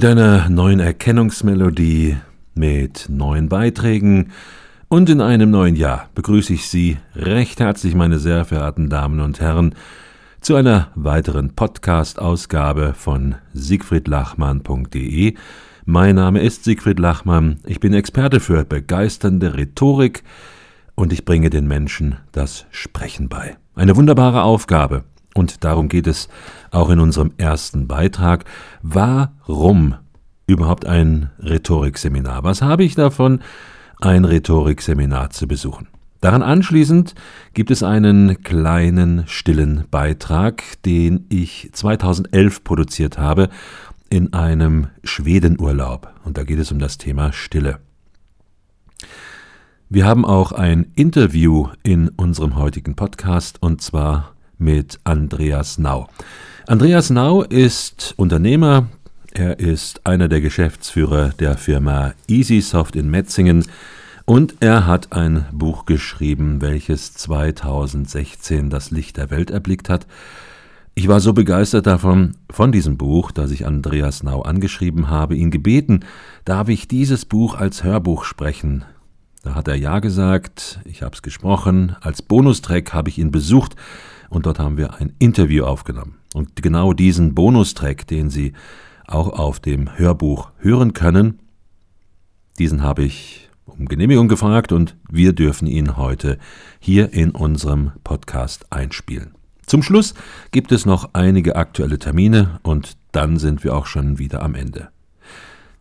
Mit einer neuen Erkennungsmelodie, mit neuen Beiträgen und in einem neuen Jahr begrüße ich Sie recht herzlich, meine sehr verehrten Damen und Herren, zu einer weiteren Podcast-Ausgabe von siegfriedlachmann.de. Mein Name ist Siegfried Lachmann, ich bin Experte für begeisternde Rhetorik und ich bringe den Menschen das Sprechen bei. Eine wunderbare Aufgabe. Und darum geht es auch in unserem ersten Beitrag. Warum überhaupt ein Rhetorikseminar? Was habe ich davon, ein Rhetorikseminar zu besuchen? Daran anschließend gibt es einen kleinen stillen Beitrag, den ich 2011 produziert habe in einem Schwedenurlaub. Und da geht es um das Thema Stille. Wir haben auch ein Interview in unserem heutigen Podcast und zwar mit Andreas Nau. Andreas Nau ist Unternehmer, er ist einer der Geschäftsführer der Firma EasySoft in Metzingen und er hat ein Buch geschrieben, welches 2016 das Licht der Welt erblickt hat. Ich war so begeistert davon, von diesem Buch, dass ich Andreas Nau angeschrieben habe, ihn gebeten, darf ich dieses Buch als Hörbuch sprechen. Da hat er Ja gesagt, ich habe es gesprochen, als Bonustrack habe ich ihn besucht und dort haben wir ein Interview aufgenommen. Und genau diesen Bonustrack, den Sie auch auf dem Hörbuch hören können, diesen habe ich um Genehmigung gefragt und wir dürfen ihn heute hier in unserem Podcast einspielen. Zum Schluss gibt es noch einige aktuelle Termine und dann sind wir auch schon wieder am Ende.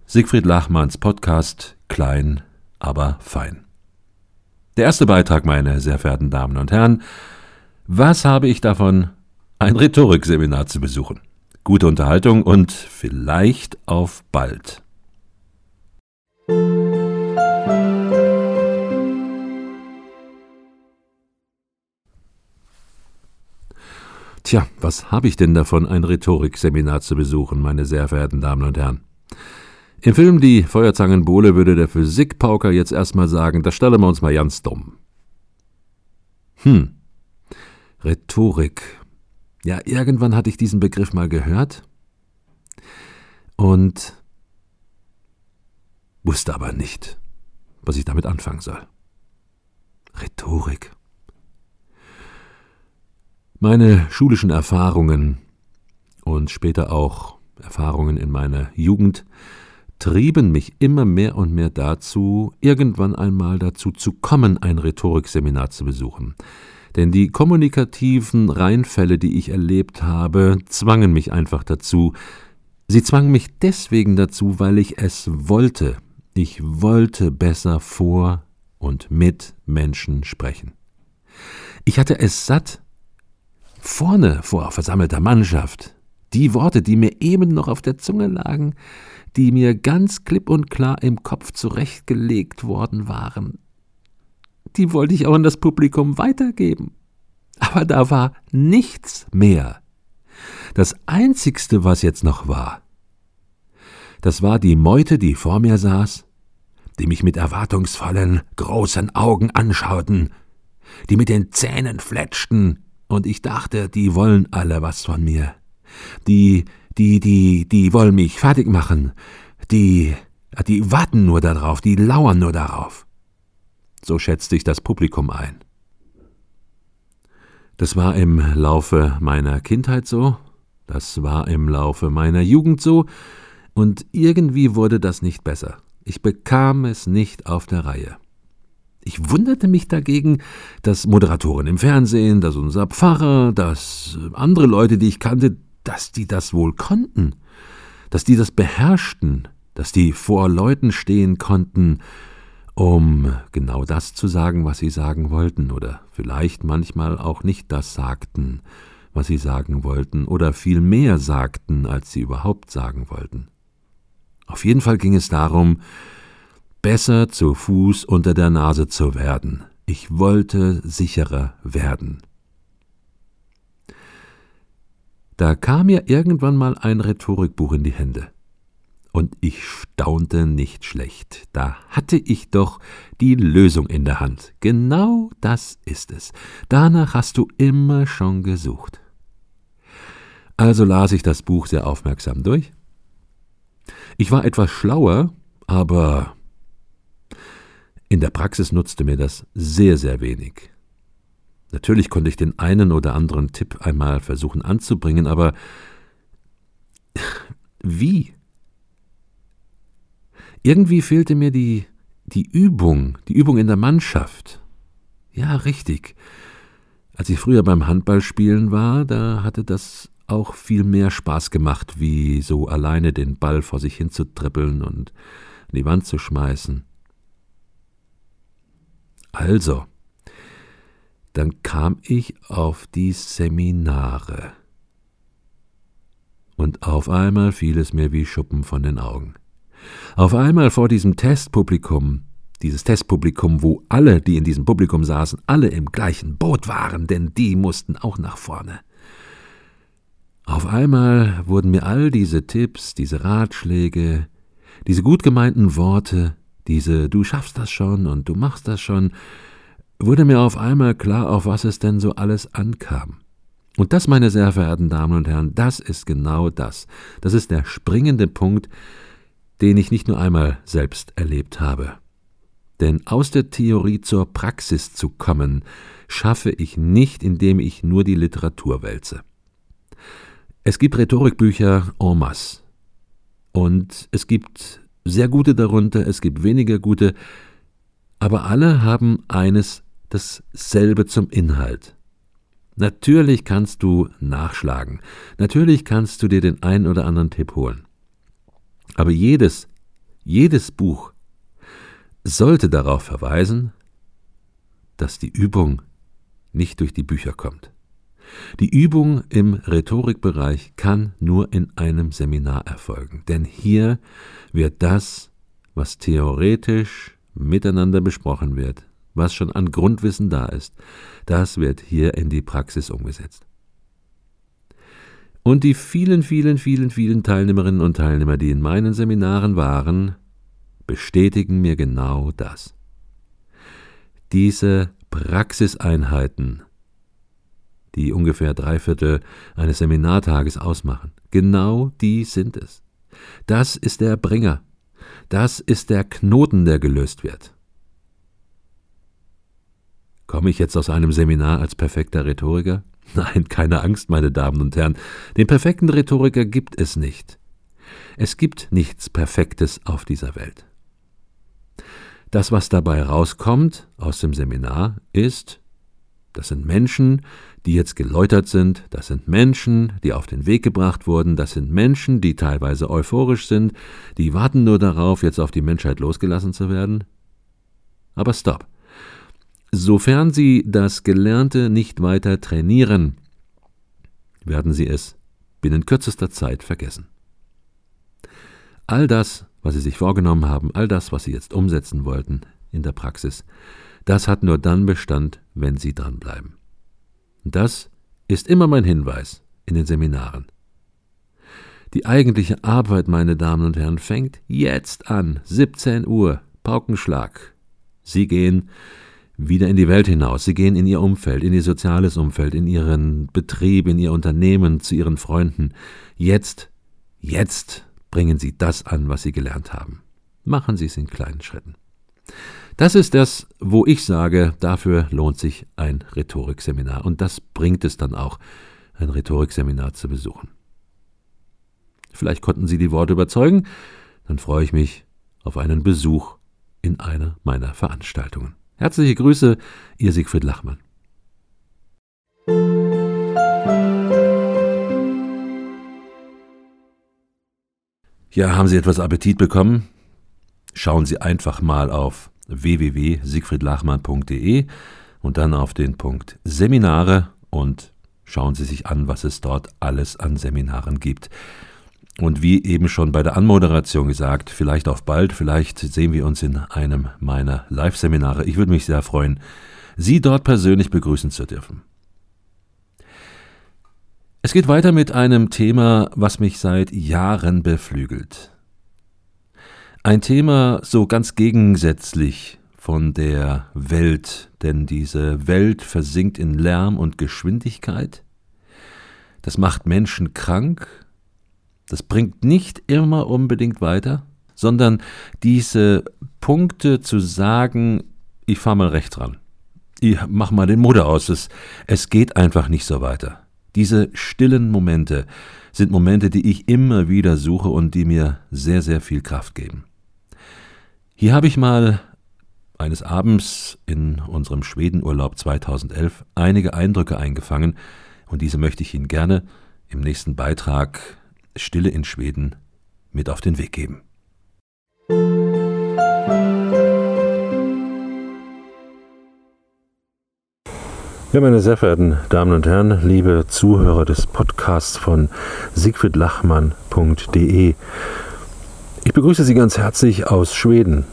Siegfried Lachmanns Podcast Klein, aber fein. Der erste Beitrag, meine sehr verehrten Damen und Herren, was habe ich davon, ein Rhetorikseminar zu besuchen? Gute Unterhaltung und vielleicht auf bald. Tja, was habe ich denn davon, ein Rhetorikseminar zu besuchen, meine sehr verehrten Damen und Herren? Im Film Die Feuerzangenbowle würde der Physikpauker jetzt erstmal sagen, da stellen wir uns mal ganz dumm. Hm, Rhetorik. Ja, irgendwann hatte ich diesen Begriff mal gehört und wusste aber nicht, was ich damit anfangen soll. Rhetorik. Meine schulischen Erfahrungen und später auch Erfahrungen in meiner Jugend trieben mich immer mehr und mehr dazu, irgendwann einmal dazu zu kommen, ein Rhetorikseminar zu besuchen. Denn die kommunikativen Reinfälle, die ich erlebt habe, zwangen mich einfach dazu. Sie zwangen mich deswegen dazu, weil ich es wollte. Ich wollte besser vor und mit Menschen sprechen. Ich hatte es satt, vorne vor versammelter Mannschaft, die Worte, die mir eben noch auf der Zunge lagen, die mir ganz klipp und klar im Kopf zurechtgelegt worden waren, die wollte ich auch an das Publikum weitergeben. Aber da war nichts mehr. Das Einzigste, was jetzt noch war, das war die Meute, die vor mir saß, die mich mit erwartungsvollen, großen Augen anschauten, die mit den Zähnen fletschten, und ich dachte, die wollen alle was von mir. Die, die, die, die wollen mich fertig machen. Die, die warten nur darauf, die lauern nur darauf. So schätzte ich das Publikum ein. Das war im Laufe meiner Kindheit so, das war im Laufe meiner Jugend so, und irgendwie wurde das nicht besser. Ich bekam es nicht auf der Reihe. Ich wunderte mich dagegen, dass Moderatoren im Fernsehen, dass unser Pfarrer, dass andere Leute, die ich kannte, dass die das wohl konnten, dass die das beherrschten, dass die vor Leuten stehen konnten um genau das zu sagen, was sie sagen wollten, oder vielleicht manchmal auch nicht das sagten, was sie sagen wollten, oder viel mehr sagten, als sie überhaupt sagen wollten. Auf jeden Fall ging es darum, besser zu Fuß unter der Nase zu werden. Ich wollte sicherer werden. Da kam mir irgendwann mal ein Rhetorikbuch in die Hände und ich staunte nicht schlecht. Da hatte ich doch die Lösung in der Hand. Genau das ist es. Danach hast du immer schon gesucht. Also las ich das Buch sehr aufmerksam durch. Ich war etwas schlauer, aber in der Praxis nutzte mir das sehr, sehr wenig. Natürlich konnte ich den einen oder anderen Tipp einmal versuchen anzubringen, aber wie? Irgendwie fehlte mir die, die Übung, die Übung in der Mannschaft. Ja, richtig. Als ich früher beim Handballspielen war, da hatte das auch viel mehr Spaß gemacht, wie so alleine den Ball vor sich hin zu trippeln und an die Wand zu schmeißen. Also, dann kam ich auf die Seminare. Und auf einmal fiel es mir wie Schuppen von den Augen. Auf einmal vor diesem Testpublikum, dieses Testpublikum, wo alle, die in diesem Publikum saßen, alle im gleichen Boot waren, denn die mussten auch nach vorne. Auf einmal wurden mir all diese Tipps, diese Ratschläge, diese gut gemeinten Worte, diese Du schaffst das schon und du machst das schon, wurde mir auf einmal klar, auf was es denn so alles ankam. Und das, meine sehr verehrten Damen und Herren, das ist genau das. Das ist der springende Punkt, den ich nicht nur einmal selbst erlebt habe. Denn aus der Theorie zur Praxis zu kommen, schaffe ich nicht, indem ich nur die Literatur wälze. Es gibt Rhetorikbücher en masse. Und es gibt sehr gute darunter, es gibt weniger gute, aber alle haben eines dasselbe zum Inhalt. Natürlich kannst du nachschlagen, natürlich kannst du dir den einen oder anderen Tipp holen. Aber jedes, jedes Buch sollte darauf verweisen, dass die Übung nicht durch die Bücher kommt. Die Übung im Rhetorikbereich kann nur in einem Seminar erfolgen, denn hier wird das, was theoretisch miteinander besprochen wird, was schon an Grundwissen da ist, das wird hier in die Praxis umgesetzt. Und die vielen, vielen, vielen, vielen Teilnehmerinnen und Teilnehmer, die in meinen Seminaren waren, bestätigen mir genau das. Diese Praxiseinheiten, die ungefähr drei Viertel eines Seminartages ausmachen, genau die sind es. Das ist der Bringer. Das ist der Knoten, der gelöst wird. Komme ich jetzt aus einem Seminar als perfekter Rhetoriker? Nein, keine Angst, meine Damen und Herren. Den perfekten Rhetoriker gibt es nicht. Es gibt nichts Perfektes auf dieser Welt. Das, was dabei rauskommt aus dem Seminar, ist, das sind Menschen, die jetzt geläutert sind, das sind Menschen, die auf den Weg gebracht wurden, das sind Menschen, die teilweise euphorisch sind, die warten nur darauf, jetzt auf die Menschheit losgelassen zu werden. Aber stopp. Sofern Sie das Gelernte nicht weiter trainieren, werden Sie es binnen kürzester Zeit vergessen. All das, was Sie sich vorgenommen haben, all das, was Sie jetzt umsetzen wollten in der Praxis, das hat nur dann Bestand, wenn Sie dranbleiben. Das ist immer mein Hinweis in den Seminaren. Die eigentliche Arbeit, meine Damen und Herren, fängt jetzt an, 17 Uhr, Paukenschlag. Sie gehen wieder in die Welt hinaus. Sie gehen in ihr Umfeld, in ihr soziales Umfeld, in ihren Betrieb, in ihr Unternehmen, zu ihren Freunden. Jetzt, jetzt bringen Sie das an, was Sie gelernt haben. Machen Sie es in kleinen Schritten. Das ist das, wo ich sage, dafür lohnt sich ein Rhetorikseminar. Und das bringt es dann auch, ein Rhetorikseminar zu besuchen. Vielleicht konnten Sie die Worte überzeugen, dann freue ich mich auf einen Besuch in einer meiner Veranstaltungen. Herzliche Grüße, Ihr Siegfried Lachmann. Ja, haben Sie etwas Appetit bekommen? Schauen Sie einfach mal auf www.siegfriedlachmann.de und dann auf den Punkt Seminare und schauen Sie sich an, was es dort alles an Seminaren gibt. Und wie eben schon bei der Anmoderation gesagt, vielleicht auf bald, vielleicht sehen wir uns in einem meiner Live-Seminare. Ich würde mich sehr freuen, Sie dort persönlich begrüßen zu dürfen. Es geht weiter mit einem Thema, was mich seit Jahren beflügelt. Ein Thema so ganz gegensätzlich von der Welt, denn diese Welt versinkt in Lärm und Geschwindigkeit. Das macht Menschen krank Das bringt nicht immer unbedingt weiter, sondern diese Punkte zu sagen, ich fahre mal rechts ran, ich mach mal den Motor aus, es, es geht einfach nicht so weiter. Diese stillen Momente sind Momente, die ich immer wieder suche und die mir sehr, sehr viel Kraft geben. Hier habe ich mal eines Abends in unserem Schwedenurlaub 2011 einige Eindrücke eingefangen und diese möchte ich Ihnen gerne im nächsten Beitrag Stille in Schweden mit auf den Weg geben. Ja, meine sehr verehrten Damen und Herren, liebe Zuhörer des Podcasts von siegfriedlachmann.de. Ich begrüße Sie ganz herzlich aus Schweden.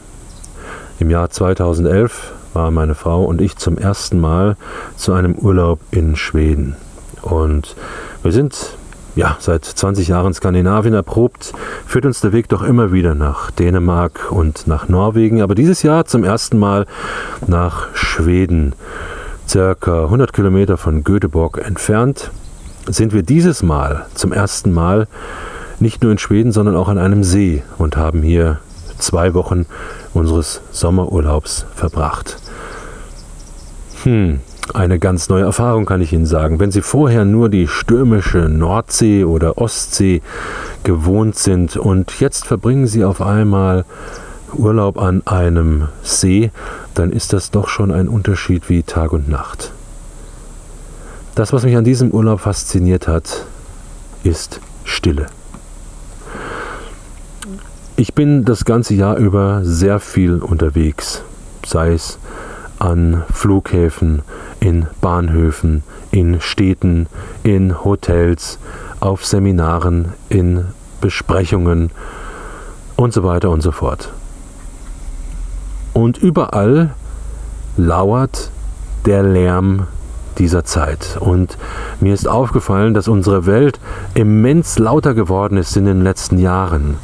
Im Jahr 2011 waren meine Frau und ich zum ersten Mal zu einem Urlaub in Schweden. Und wir sind ja, seit 20 Jahren Skandinavien erprobt, führt uns der Weg doch immer wieder nach Dänemark und nach Norwegen, aber dieses Jahr zum ersten Mal nach Schweden circa 100 Kilometer von Göteborg entfernt, sind wir dieses Mal zum ersten Mal nicht nur in Schweden, sondern auch an einem See und haben hier zwei Wochen unseres Sommerurlaubs verbracht. Hm, eine ganz neue Erfahrung kann ich Ihnen sagen. Wenn Sie vorher nur die stürmische Nordsee oder Ostsee gewohnt sind und jetzt verbringen Sie auf einmal Urlaub an einem See, dann ist das doch schon ein Unterschied wie Tag und Nacht. Das, was mich an diesem Urlaub fasziniert hat, ist Stille. Ich bin das ganze Jahr über sehr viel unterwegs, sei es an Flughäfen, in Bahnhöfen, in Städten, in Hotels, auf Seminaren, in Besprechungen und so weiter und so fort. Und überall lauert der Lärm dieser Zeit. Und mir ist aufgefallen, dass unsere Welt immens lauter geworden ist in den letzten Jahren.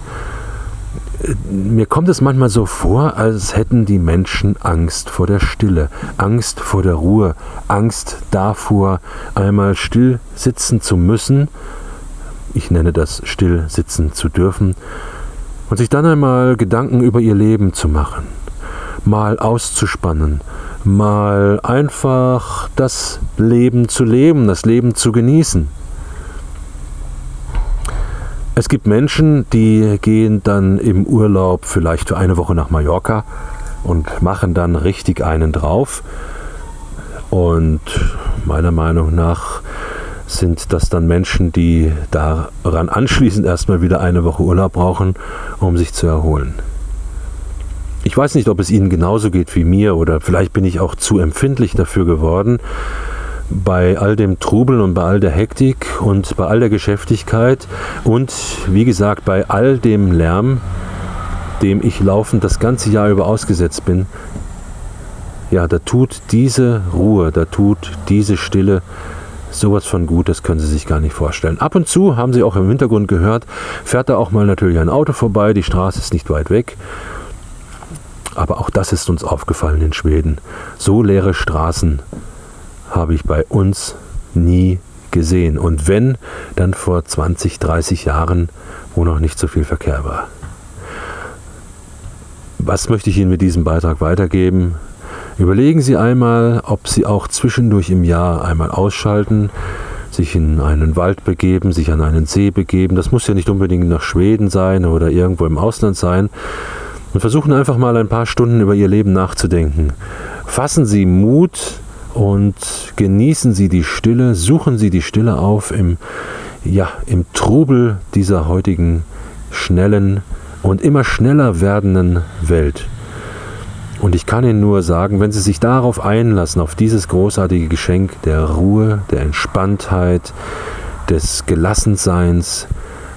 Mir kommt es manchmal so vor, als hätten die Menschen Angst vor der Stille, Angst vor der Ruhe, Angst davor, einmal still sitzen zu müssen, ich nenne das still sitzen zu dürfen, und sich dann einmal Gedanken über ihr Leben zu machen. Mal auszuspannen, mal einfach das Leben zu leben, das Leben zu genießen. Es gibt Menschen, die gehen dann im Urlaub vielleicht für eine Woche nach Mallorca und machen dann richtig einen drauf. Und meiner Meinung nach sind das dann Menschen, die daran anschließend erstmal wieder eine Woche Urlaub brauchen, um sich zu erholen. Ich weiß nicht, ob es Ihnen genauso geht wie mir oder vielleicht bin ich auch zu empfindlich dafür geworden. Bei all dem Trubel und bei all der Hektik und bei all der Geschäftigkeit und wie gesagt bei all dem Lärm, dem ich laufend das ganze Jahr über ausgesetzt bin, ja, da tut diese Ruhe, da tut diese Stille sowas von gut, das können Sie sich gar nicht vorstellen. Ab und zu haben Sie auch im Hintergrund gehört, fährt da auch mal natürlich ein Auto vorbei, die Straße ist nicht weit weg aber auch das ist uns aufgefallen in Schweden. So leere Straßen habe ich bei uns nie gesehen. Und wenn, dann vor 20, 30 Jahren, wo noch nicht so viel Verkehr war. Was möchte ich Ihnen mit diesem Beitrag weitergeben? Überlegen Sie einmal, ob Sie auch zwischendurch im Jahr einmal ausschalten, sich in einen Wald begeben, sich an einen See begeben. Das muss ja nicht unbedingt nach Schweden sein oder irgendwo im Ausland sein, und versuchen einfach mal ein paar Stunden über ihr Leben nachzudenken. Fassen Sie Mut und genießen Sie die Stille, suchen Sie die Stille auf im, ja, im Trubel dieser heutigen schnellen und immer schneller werdenden Welt. Und ich kann Ihnen nur sagen, wenn Sie sich darauf einlassen, auf dieses großartige Geschenk der Ruhe, der Entspanntheit, des Gelassenseins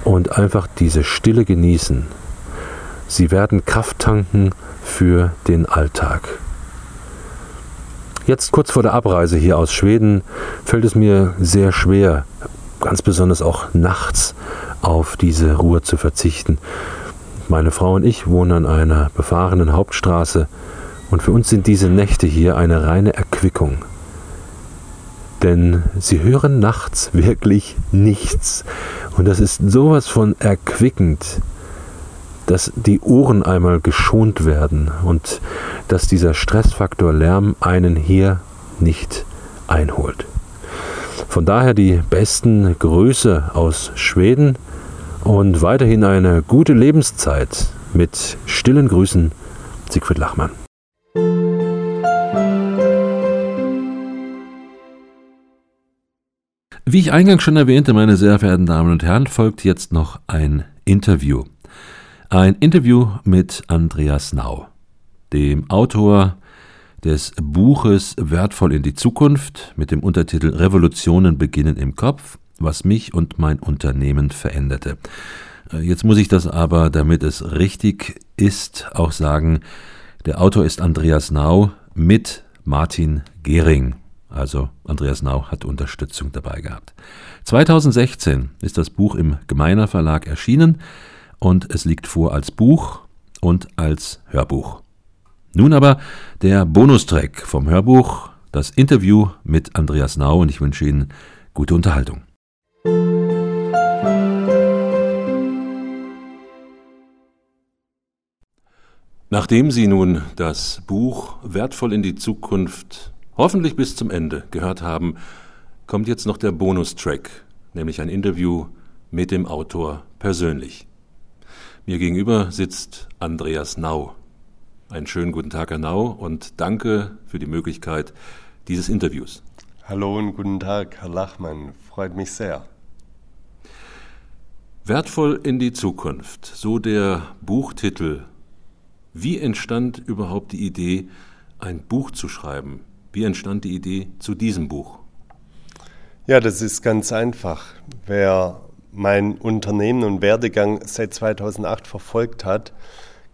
und einfach diese Stille genießen, Sie werden Kraft tanken für den Alltag. Jetzt kurz vor der Abreise hier aus Schweden fällt es mir sehr schwer, ganz besonders auch nachts auf diese Ruhe zu verzichten. Meine Frau und ich wohnen an einer befahrenen Hauptstraße und für uns sind diese Nächte hier eine reine Erquickung. Denn sie hören nachts wirklich nichts Und das ist sowas von erquickend, dass die Ohren einmal geschont werden und dass dieser Stressfaktor Lärm einen hier nicht einholt. Von daher die besten Grüße aus Schweden und weiterhin eine gute Lebenszeit mit stillen Grüßen, Siegfried Lachmann. Wie ich eingangs schon erwähnte, meine sehr verehrten Damen und Herren, folgt jetzt noch ein Interview. Ein Interview mit Andreas Nau, dem Autor des Buches Wertvoll in die Zukunft mit dem Untertitel Revolutionen beginnen im Kopf, was mich und mein Unternehmen veränderte. Äh, jetzt muss ich das aber, damit es richtig ist, auch sagen, der Autor ist Andreas Nau mit Martin Gehring. Also Andreas Nau hat Unterstützung dabei gehabt. 2016 ist das Buch im Gemeiner Verlag erschienen und es liegt vor als Buch und als Hörbuch. Nun aber der Bonustrack vom Hörbuch, das Interview mit Andreas Nau und ich wünsche Ihnen gute Unterhaltung. Nachdem Sie nun das Buch Wertvoll in die Zukunft hoffentlich bis zum Ende gehört haben, kommt jetzt noch der Bonustrack, nämlich ein Interview mit dem Autor persönlich. Mir gegenüber sitzt Andreas Nau. Einen schönen guten Tag, Herr Nau, und danke für die Möglichkeit dieses Interviews. Hallo und guten Tag, Herr Lachmann. Freut mich sehr. Wertvoll in die Zukunft, so der Buchtitel. Wie entstand überhaupt die Idee, ein Buch zu schreiben? Wie entstand die Idee zu diesem Buch? Ja, das ist ganz einfach. Wer mein Unternehmen und Werdegang seit 2008 verfolgt hat,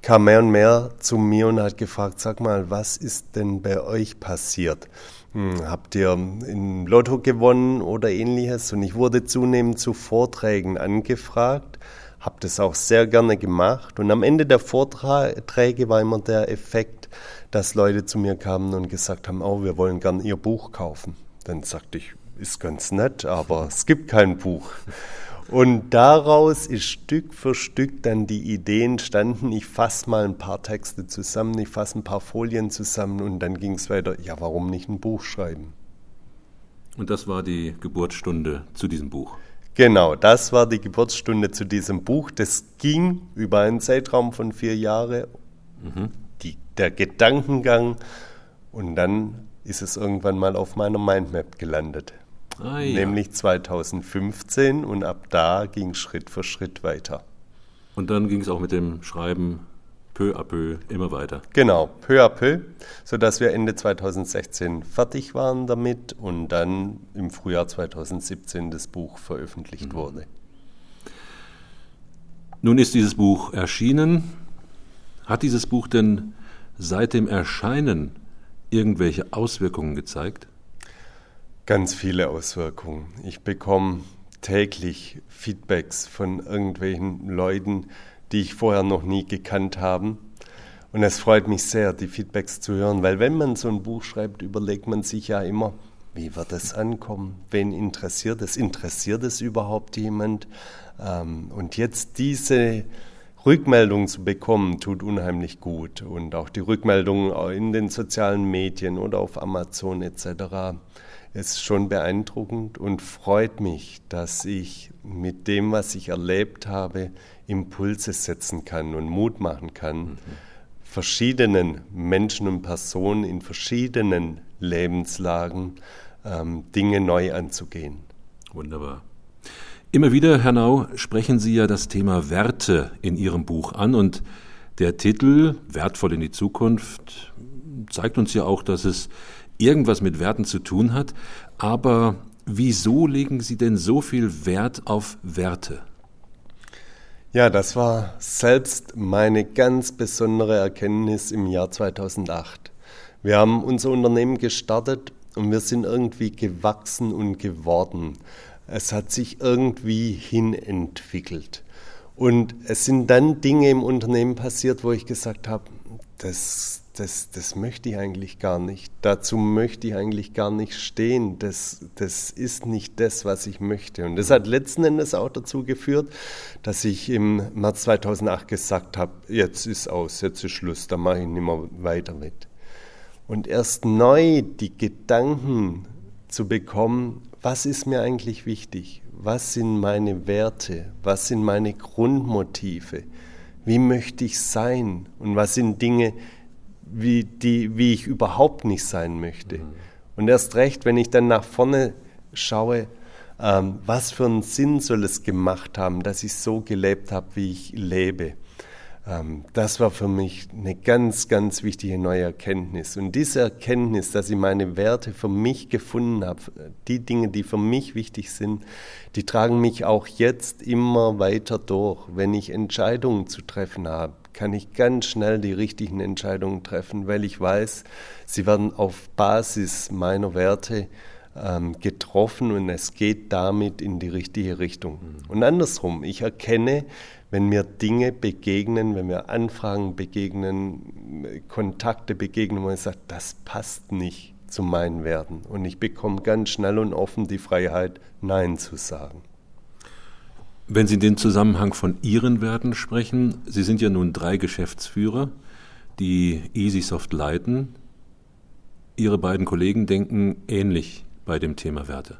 kam mehr und mehr zu mir und hat gefragt, sag mal, was ist denn bei euch passiert? Hm, habt ihr im Lotto gewonnen oder ähnliches? Und ich wurde zunehmend zu Vorträgen angefragt, habe das auch sehr gerne gemacht. Und am Ende der Vorträge war immer der Effekt, dass Leute zu mir kamen und gesagt haben, oh, wir wollen gern Ihr Buch kaufen. Dann sagte ich, ist ganz nett, aber es gibt kein Buch. Und daraus ist Stück für Stück dann die Idee entstanden, ich fasse mal ein paar Texte zusammen, ich fasse ein paar Folien zusammen und dann ging es weiter, ja, warum nicht ein Buch schreiben? Und das war die Geburtsstunde zu diesem Buch. Genau, das war die Geburtsstunde zu diesem Buch. Das ging über einen Zeitraum von vier Jahren. Mhm der Gedankengang und dann ist es irgendwann mal auf meiner Mindmap gelandet. Ah, ja. Nämlich 2015 und ab da ging es Schritt für Schritt weiter. Und dann ging es auch mit dem Schreiben peu à peu immer weiter. Genau, peu à peu, sodass wir Ende 2016 fertig waren damit und dann im Frühjahr 2017 das Buch veröffentlicht mhm. wurde. Nun ist dieses Buch erschienen. Hat dieses Buch denn seit dem Erscheinen irgendwelche Auswirkungen gezeigt? Ganz viele Auswirkungen. Ich bekomme täglich Feedbacks von irgendwelchen Leuten, die ich vorher noch nie gekannt habe. Und es freut mich sehr, die Feedbacks zu hören, weil wenn man so ein Buch schreibt, überlegt man sich ja immer, wie wird es ankommen? Wen interessiert es? Interessiert es überhaupt jemand? Ähm, und jetzt diese Rückmeldungen zu bekommen, tut unheimlich gut. Und auch die Rückmeldungen in den sozialen Medien oder auf Amazon etc. ist schon beeindruckend und freut mich, dass ich mit dem, was ich erlebt habe, Impulse setzen kann und Mut machen kann, mhm. verschiedenen Menschen und Personen in verschiedenen Lebenslagen ähm, Dinge neu anzugehen. Wunderbar. Immer wieder, Herr Nau, sprechen Sie ja das Thema Werte in Ihrem Buch an und der Titel Wertvoll in die Zukunft zeigt uns ja auch, dass es irgendwas mit Werten zu tun hat. Aber wieso legen Sie denn so viel Wert auf Werte? Ja, das war selbst meine ganz besondere Erkenntnis im Jahr 2008. Wir haben unser Unternehmen gestartet und wir sind irgendwie gewachsen und geworden. Es hat sich irgendwie hinentwickelt. Und es sind dann Dinge im Unternehmen passiert, wo ich gesagt habe, das das, das möchte ich eigentlich gar nicht. Dazu möchte ich eigentlich gar nicht stehen. Das, das ist nicht das, was ich möchte. Und das hat letzten Endes auch dazu geführt, dass ich im März 2008 gesagt habe, jetzt ist aus, jetzt ist Schluss, da mache ich nicht mehr weiter mit. Und erst neu die Gedanken zu bekommen, was ist mir eigentlich wichtig? Was sind meine Werte? Was sind meine Grundmotive? Wie möchte ich sein? Und was sind Dinge, wie, die, wie ich überhaupt nicht sein möchte? Mhm. Und erst recht, wenn ich dann nach vorne schaue, ähm, was für einen Sinn soll es gemacht haben, dass ich so gelebt habe, wie ich lebe? Ähm, das war für mich eine ganz, ganz wichtige neue Erkenntnis. Und diese Erkenntnis, dass ich meine Werte für mich gefunden habe, die Dinge, die für mich wichtig sind, die tragen mich auch jetzt immer weiter durch. Wenn ich Entscheidungen zu treffen habe, kann ich ganz schnell die richtigen Entscheidungen treffen, weil ich weiß, sie werden auf Basis meiner Werte ähm, getroffen und es geht damit in die richtige Richtung. Mhm. Und andersrum, ich erkenne, wenn mir Dinge begegnen, wenn mir Anfragen begegnen, Kontakte begegnen, wo ich sage, das passt nicht zu meinen Werten. Und ich bekomme ganz schnell und offen die Freiheit, Nein zu sagen. Wenn Sie den Zusammenhang von Ihren Werten sprechen, Sie sind ja nun drei Geschäftsführer, die EasySoft leiten. Ihre beiden Kollegen denken ähnlich bei dem Thema Werte.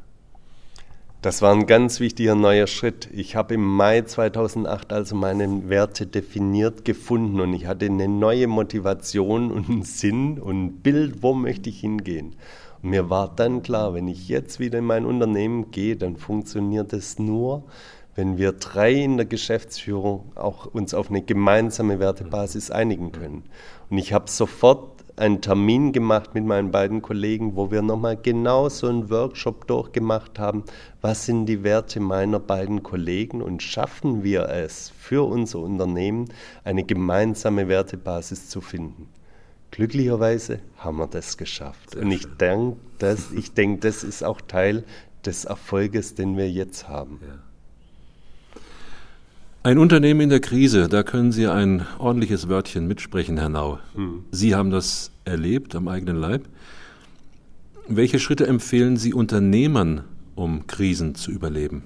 Das war ein ganz wichtiger neuer Schritt. Ich habe im Mai 2008 also meine Werte definiert gefunden und ich hatte eine neue Motivation und einen Sinn und ein Bild, wo möchte ich hingehen. Und mir war dann klar, wenn ich jetzt wieder in mein Unternehmen gehe, dann funktioniert es nur, wenn wir drei in der Geschäftsführung auch uns auf eine gemeinsame Wertebasis einigen können. Und ich habe sofort einen Termin gemacht mit meinen beiden Kollegen, wo wir nochmal genau so einen Workshop durchgemacht haben. Was sind die Werte meiner beiden Kollegen und schaffen wir es für unser Unternehmen, eine gemeinsame Wertebasis zu finden? Glücklicherweise haben wir das geschafft. Und ich denke, das, ich denk, das ist auch Teil des Erfolges, den wir jetzt haben. Ja. Ein Unternehmen in der Krise, da können Sie ein ordentliches Wörtchen mitsprechen, Herr Nau. Hm. Sie haben das erlebt am eigenen Leib. Welche Schritte empfehlen Sie Unternehmern, um Krisen zu überleben?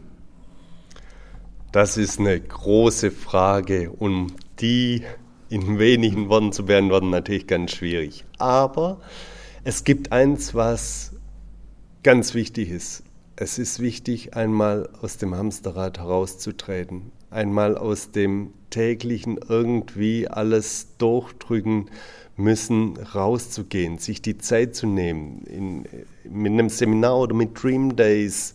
Das ist eine große Frage und die in wenigen Worten zu beantworten natürlich ganz schwierig. Aber es gibt eins, was ganz wichtig ist. Es ist wichtig, einmal aus dem Hamsterrad herauszutreten einmal aus dem täglichen irgendwie alles durchdrücken müssen, rauszugehen, sich die Zeit zu nehmen, in, mit einem Seminar oder mit Dream Days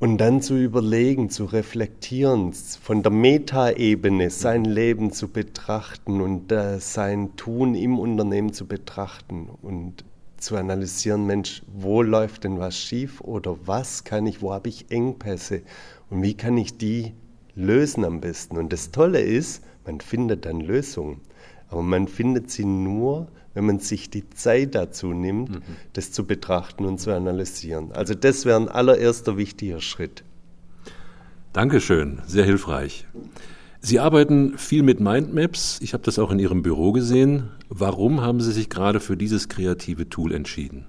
und dann zu überlegen, zu reflektieren, von der Metaebene sein Leben zu betrachten und äh, sein Tun im Unternehmen zu betrachten und zu analysieren, Mensch, wo läuft denn was schief oder was kann ich, wo habe ich Engpässe und wie kann ich die lösen am besten. Und das Tolle ist, man findet dann Lösungen. Aber man findet sie nur, wenn man sich die Zeit dazu nimmt, mhm. das zu betrachten und zu analysieren. Also das wäre ein allererster wichtiger Schritt. Dankeschön, sehr hilfreich. Sie arbeiten viel mit Mindmaps. Ich habe das auch in Ihrem Büro gesehen. Warum haben Sie sich gerade für dieses kreative Tool entschieden?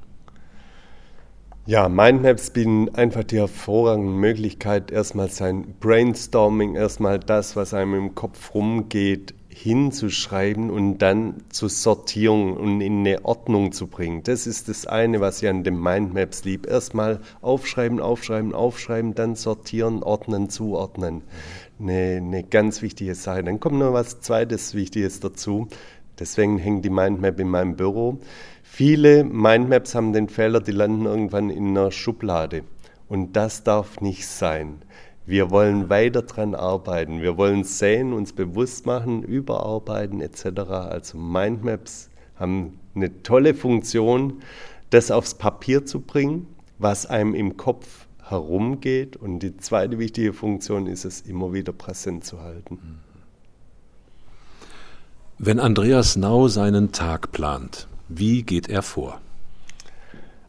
Ja, Mindmaps bieten einfach die hervorragende Möglichkeit, erstmal sein Brainstorming, erstmal das, was einem im Kopf rumgeht, hinzuschreiben und dann zu sortieren und in eine Ordnung zu bringen. Das ist das eine, was ich an den Mindmaps lieb. Erstmal aufschreiben, aufschreiben, aufschreiben, dann sortieren, ordnen, zuordnen. Eine, eine ganz wichtige Sache. Dann kommt noch was zweites Wichtiges dazu. Deswegen hängt die Mindmap in meinem Büro. Viele Mindmaps haben den Fehler, die landen irgendwann in einer Schublade. Und das darf nicht sein. Wir wollen weiter dran arbeiten. Wir wollen sehen, uns bewusst machen, überarbeiten etc. Also Mindmaps haben eine tolle Funktion, das aufs Papier zu bringen, was einem im Kopf herumgeht. Und die zweite wichtige Funktion ist es, immer wieder präsent zu halten. Wenn Andreas Nau seinen Tag plant, wie geht er vor?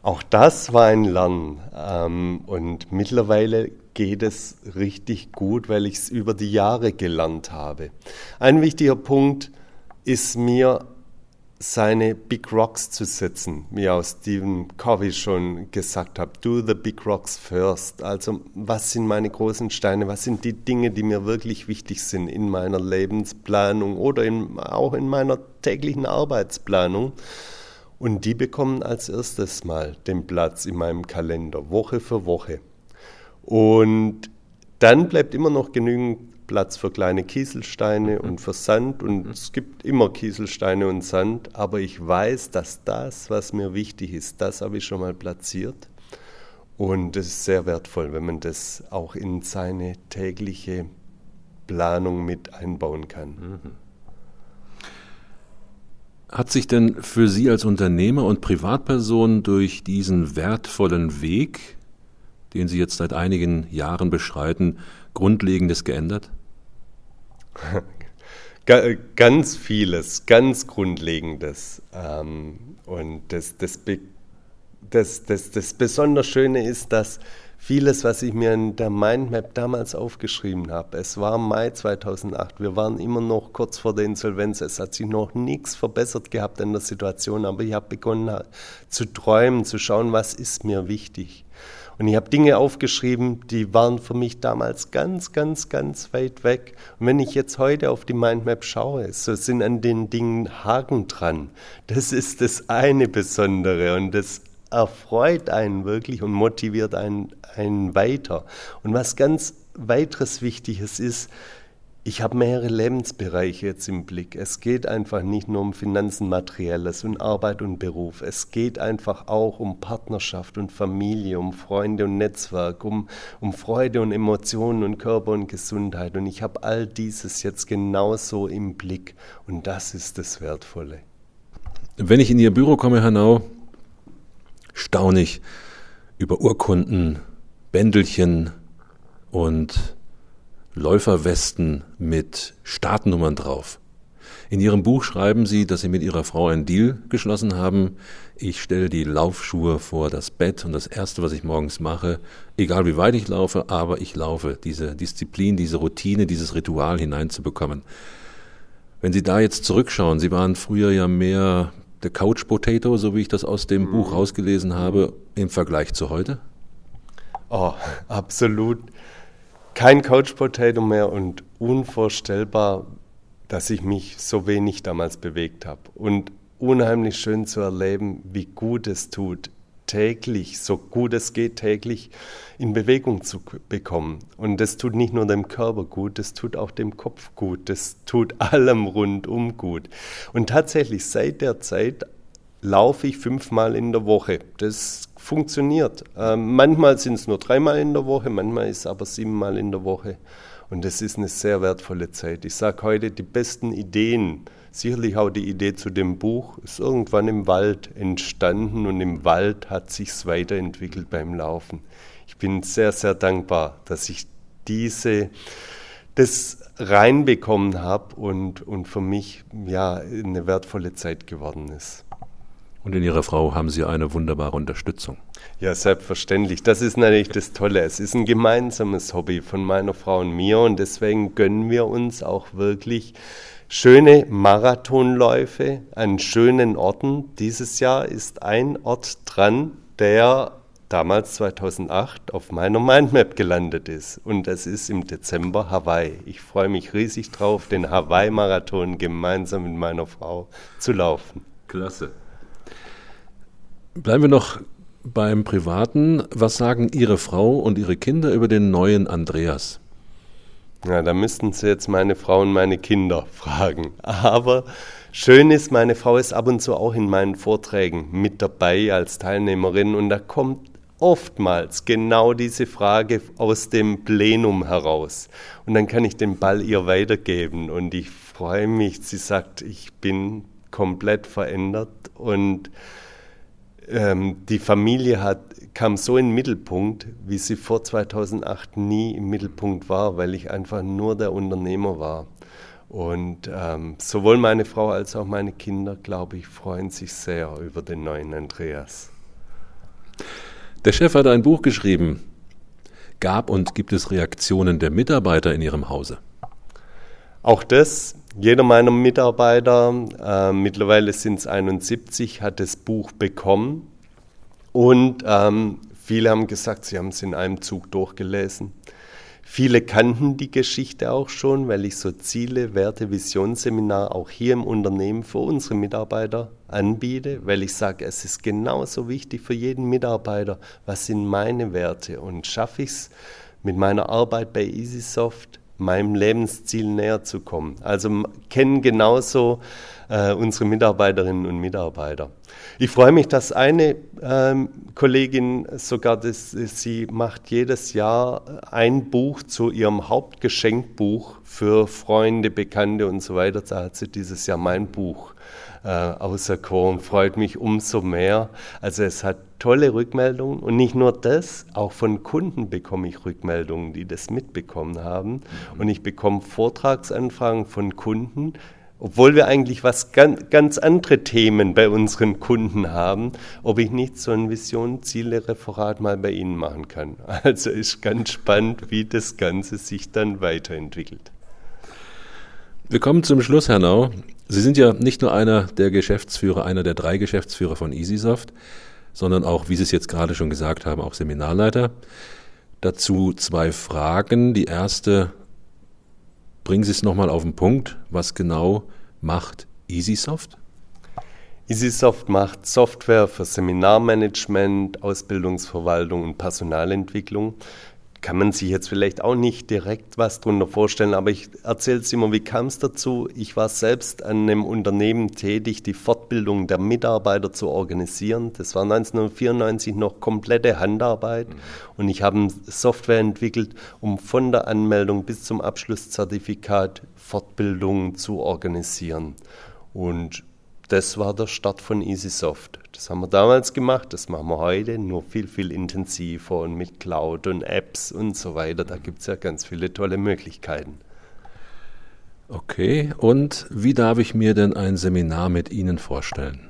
Auch das war ein Lernen. Ähm, und mittlerweile geht es richtig gut, weil ich es über die Jahre gelernt habe. Ein wichtiger Punkt ist mir seine Big Rocks zu setzen, wie auch Stephen Covey schon gesagt hat. Do the Big Rocks first. Also was sind meine großen Steine? Was sind die Dinge, die mir wirklich wichtig sind in meiner Lebensplanung oder in, auch in meiner täglichen Arbeitsplanung? Und die bekommen als erstes mal den Platz in meinem Kalender, Woche für Woche. Und dann bleibt immer noch genügend Platz für kleine Kieselsteine und für Sand und es gibt immer Kieselsteine und Sand, aber ich weiß, dass das, was mir wichtig ist, das habe ich schon mal platziert und es ist sehr wertvoll, wenn man das auch in seine tägliche Planung mit einbauen kann. Mhm. Hat sich denn für Sie als Unternehmer und Privatperson durch diesen wertvollen Weg, den Sie jetzt seit einigen Jahren beschreiten, Grundlegendes geändert? ganz vieles, ganz Grundlegendes. Ähm, und das, das, das, das, das besonders Schöne ist, dass vieles, was ich mir in der Mindmap damals aufgeschrieben habe, es war Mai 2008, wir waren immer noch kurz vor der Insolvenz, es hat sich noch nichts verbessert gehabt in der Situation, aber ich habe begonnen zu träumen, zu schauen, was ist mir wichtig. Und ich habe Dinge aufgeschrieben, die waren für mich damals ganz, ganz, ganz weit weg. Und wenn ich jetzt heute auf die Mindmap schaue, so sind an den Dingen Haken dran. Das ist das eine Besondere und das erfreut einen wirklich und motiviert einen, einen weiter. Und was ganz weiteres Wichtiges ist, ich habe mehrere Lebensbereiche jetzt im Blick. Es geht einfach nicht nur um Finanzen, Materielles und Arbeit und Beruf. Es geht einfach auch um Partnerschaft und Familie, um Freunde und Netzwerk, um, um Freude und Emotionen und Körper und Gesundheit. Und ich habe all dieses jetzt genauso im Blick. Und das ist das Wertvolle. Wenn ich in Ihr Büro komme, Herr Nau, staune ich über Urkunden, Bändelchen und Läuferwesten mit Startnummern drauf. In Ihrem Buch schreiben Sie, dass Sie mit Ihrer Frau einen Deal geschlossen haben. Ich stelle die Laufschuhe vor das Bett und das Erste, was ich morgens mache, egal wie weit ich laufe, aber ich laufe, diese Disziplin, diese Routine, dieses Ritual hineinzubekommen. Wenn Sie da jetzt zurückschauen, Sie waren früher ja mehr der Couch Potato, so wie ich das aus dem mhm. Buch rausgelesen habe, im Vergleich zu heute? Oh, absolut kein Couch Potato mehr und unvorstellbar, dass ich mich so wenig damals bewegt habe. Und unheimlich schön zu erleben, wie gut es tut, täglich, so gut es geht, täglich in Bewegung zu bekommen. Und das tut nicht nur dem Körper gut, das tut auch dem Kopf gut, das tut allem rundum gut. Und tatsächlich seit der Zeit laufe ich fünfmal in der Woche. Das funktioniert. Ähm, manchmal sind es nur dreimal in der Woche, manchmal ist es aber siebenmal in der Woche. Und das ist eine sehr wertvolle Zeit. Ich sage heute, die besten Ideen, sicherlich auch die Idee zu dem Buch, ist irgendwann im Wald entstanden und im Wald hat sich's weiterentwickelt beim Laufen. Ich bin sehr, sehr dankbar, dass ich diese das reinbekommen habe und, und für mich ja eine wertvolle Zeit geworden ist. Und in Ihrer Frau haben Sie eine wunderbare Unterstützung. Ja, selbstverständlich. Das ist natürlich das Tolle. Es ist ein gemeinsames Hobby von meiner Frau und mir und deswegen gönnen wir uns auch wirklich schöne Marathonläufe an schönen Orten. Dieses Jahr ist ein Ort dran, der damals 2008 auf meiner Mindmap gelandet ist. Und das ist im Dezember Hawaii. Ich freue mich riesig drauf, den Hawaii-Marathon gemeinsam mit meiner Frau zu laufen. Klasse. Bleiben wir noch beim Privaten. Was sagen Ihre Frau und Ihre Kinder über den neuen Andreas? Ja, da müssten Sie jetzt meine Frau und meine Kinder fragen. Aber schön ist, meine Frau ist ab und zu auch in meinen Vorträgen mit dabei als Teilnehmerin und da kommt oftmals genau diese Frage aus dem Plenum heraus. Und dann kann ich den Ball ihr weitergeben und ich freue mich. Sie sagt, ich bin komplett verändert und ähm, die Familie hat, kam so in den Mittelpunkt, wie sie vor 2008 nie im Mittelpunkt war, weil ich einfach nur der Unternehmer war. Und ähm, sowohl meine Frau als auch meine Kinder, glaube ich, freuen sich sehr über den neuen Andreas. Der Chef hat ein Buch geschrieben. Gab und gibt es Reaktionen der Mitarbeiter in Ihrem Hause? Auch das jeder meiner Mitarbeiter, äh, mittlerweile sind es 71, hat das Buch bekommen. Und ähm, viele haben gesagt, sie haben es in einem Zug durchgelesen. Viele kannten die Geschichte auch schon, weil ich so Ziele, Werte, Visionsseminar auch hier im Unternehmen für unsere Mitarbeiter anbiete, weil ich sage, es ist genauso wichtig für jeden Mitarbeiter, was sind meine Werte und schaffe ich es mit meiner Arbeit bei EasySoft meinem Lebensziel näher zu kommen. Also kennen genauso äh, unsere Mitarbeiterinnen und Mitarbeiter. Ich freue mich, dass eine ähm, Kollegin sogar, das, sie macht jedes Jahr ein Buch zu ihrem Hauptgeschenkbuch für Freunde, Bekannte und so weiter. Da hat sie dieses Jahr mein Buch äh, auserkoren. Freut mich umso mehr. Also es hat tolle Rückmeldungen und nicht nur das, auch von Kunden bekomme ich Rückmeldungen, die das mitbekommen haben. Mhm. Und ich bekomme Vortragsanfragen von Kunden, obwohl wir eigentlich was ganz, ganz andere Themen bei unseren Kunden haben, ob ich nicht so ein Vision, Ziele, Referat mal bei Ihnen machen kann. Also ist ganz spannend, wie das Ganze sich dann weiterentwickelt. Wir kommen zum Schluss, Herr Nau. Sie sind ja nicht nur einer der Geschäftsführer, einer der drei Geschäftsführer von EasySoft, sondern auch, wie Sie es jetzt gerade schon gesagt haben, auch Seminarleiter. Dazu zwei Fragen. Die erste, Bringen Sie es nochmal auf den Punkt. Was genau macht EasySoft? EasySoft macht Software für Seminarmanagement, Ausbildungsverwaltung und Personalentwicklung kann man sich jetzt vielleicht auch nicht direkt was darunter vorstellen, aber ich erzähle es immer, wie kam es dazu? Ich war selbst an einem Unternehmen tätig, die Fortbildung der Mitarbeiter zu organisieren. Das war 1994 noch komplette Handarbeit mhm. und ich habe Software entwickelt, um von der Anmeldung bis zum Abschlusszertifikat Fortbildung zu organisieren. Und das war der Start von EasySoft. Das haben wir damals gemacht, das machen wir heute, nur viel, viel intensiver und mit Cloud und Apps und so weiter. Da gibt es ja ganz viele tolle Möglichkeiten. Okay, und wie darf ich mir denn ein Seminar mit Ihnen vorstellen?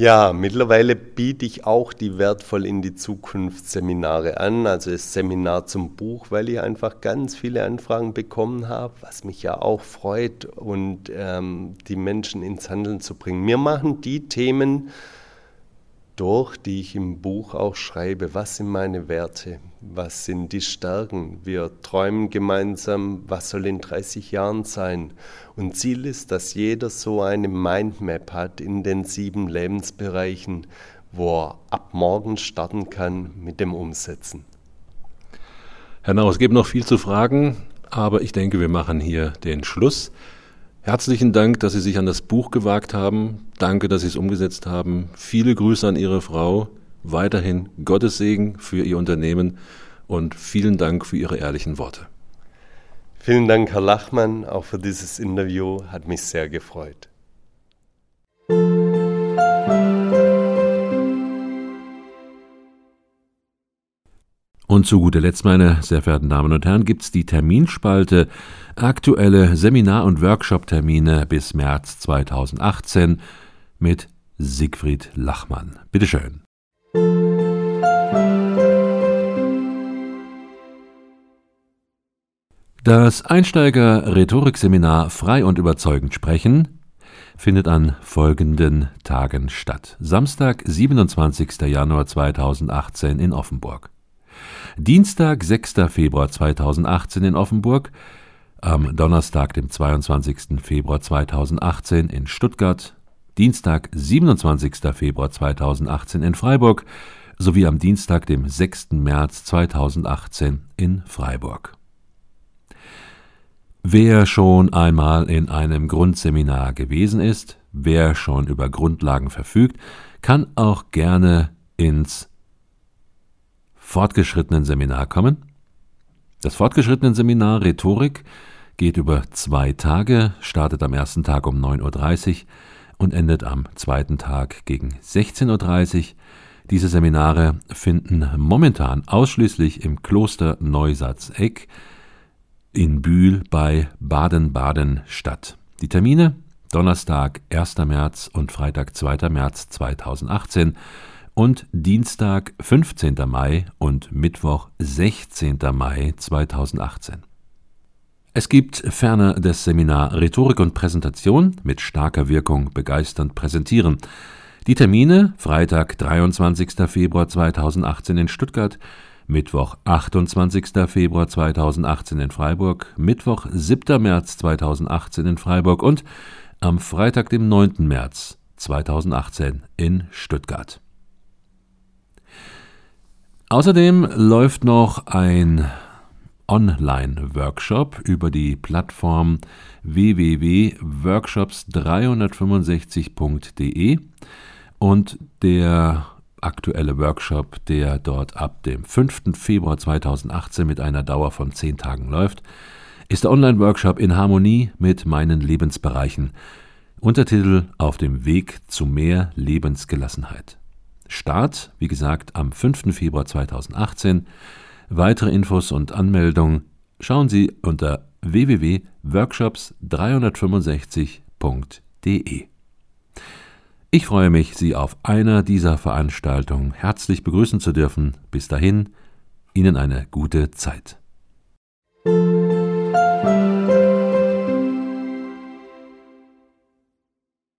Ja, mittlerweile biete ich auch die Wertvoll in die Zukunft Seminare an, also das Seminar zum Buch, weil ich einfach ganz viele Anfragen bekommen habe, was mich ja auch freut und ähm, die Menschen ins Handeln zu bringen. Mir machen die Themen durch, die ich im Buch auch schreibe. Was sind meine Werte? Was sind die Stärken? Wir träumen gemeinsam, was soll in 30 Jahren sein? Und Ziel ist, dass jeder so eine Mindmap hat in den sieben Lebensbereichen, wo er ab morgen starten kann mit dem Umsetzen. Herr Nau, es gibt noch viel zu fragen, aber ich denke, wir machen hier den Schluss. Herzlichen Dank, dass Sie sich an das Buch gewagt haben. Danke, dass Sie es umgesetzt haben. Viele Grüße an Ihre Frau. Weiterhin Gottes Segen für Ihr Unternehmen und vielen Dank für Ihre ehrlichen Worte. Vielen Dank, Herr Lachmann, auch für dieses Interview. Hat mich sehr gefreut. Und zu guter Letzt, meine sehr verehrten Damen und Herren, gibt es die Terminspalte aktuelle Seminar- und Workshop-Termine bis März 2018 mit Siegfried Lachmann. Bitteschön. Das Einsteiger-Rhetorik-Seminar Frei und überzeugend sprechen findet an folgenden Tagen statt. Samstag, 27. Januar 2018 in Offenburg. Dienstag, 6. Februar 2018 in Offenburg, am Donnerstag, dem 22. Februar 2018 in Stuttgart, Dienstag, 27. Februar 2018 in Freiburg sowie am Dienstag, dem 6. März 2018 in Freiburg. Wer schon einmal in einem Grundseminar gewesen ist, wer schon über Grundlagen verfügt, kann auch gerne ins fortgeschrittenen Seminar kommen. Das fortgeschrittenen Seminar Rhetorik geht über zwei Tage, startet am ersten Tag um 9.30 Uhr und endet am zweiten Tag gegen 16.30 Uhr. Diese Seminare finden momentan ausschließlich im Kloster Neusatz-Eck in Bühl bei Baden-Baden statt. Die Termine Donnerstag 1. März und Freitag 2. März 2018 und Dienstag 15. Mai und Mittwoch 16. Mai 2018. Es gibt ferner das Seminar Rhetorik und Präsentation mit starker Wirkung begeisternd präsentieren. Die Termine Freitag 23. Februar 2018 in Stuttgart, Mittwoch 28. Februar 2018 in Freiburg, Mittwoch 7. März 2018 in Freiburg und am Freitag, dem 9. März 2018 in Stuttgart. Außerdem läuft noch ein Online-Workshop über die Plattform www.workshops365.de und der aktuelle Workshop, der dort ab dem 5. Februar 2018 mit einer Dauer von 10 Tagen läuft, ist der Online-Workshop in Harmonie mit meinen Lebensbereichen. Untertitel Auf dem Weg zu mehr Lebensgelassenheit. Start, wie gesagt, am 5. Februar 2018. Weitere Infos und Anmeldung schauen Sie unter www.workshops365.de. Ich freue mich, Sie auf einer dieser Veranstaltungen herzlich begrüßen zu dürfen. Bis dahin, Ihnen eine gute Zeit.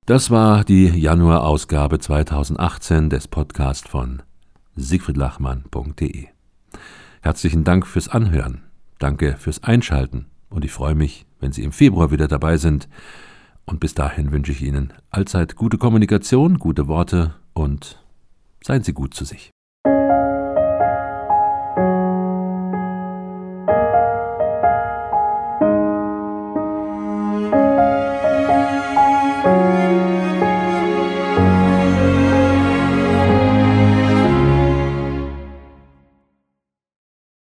Das war die Januarausgabe 2018 des Podcasts von siegfriedlachmann.de. Herzlichen Dank fürs Anhören. Danke fürs Einschalten. Und ich freue mich, wenn Sie im Februar wieder dabei sind. Und bis dahin wünsche ich Ihnen allzeit gute Kommunikation, gute Worte und seien Sie gut zu sich.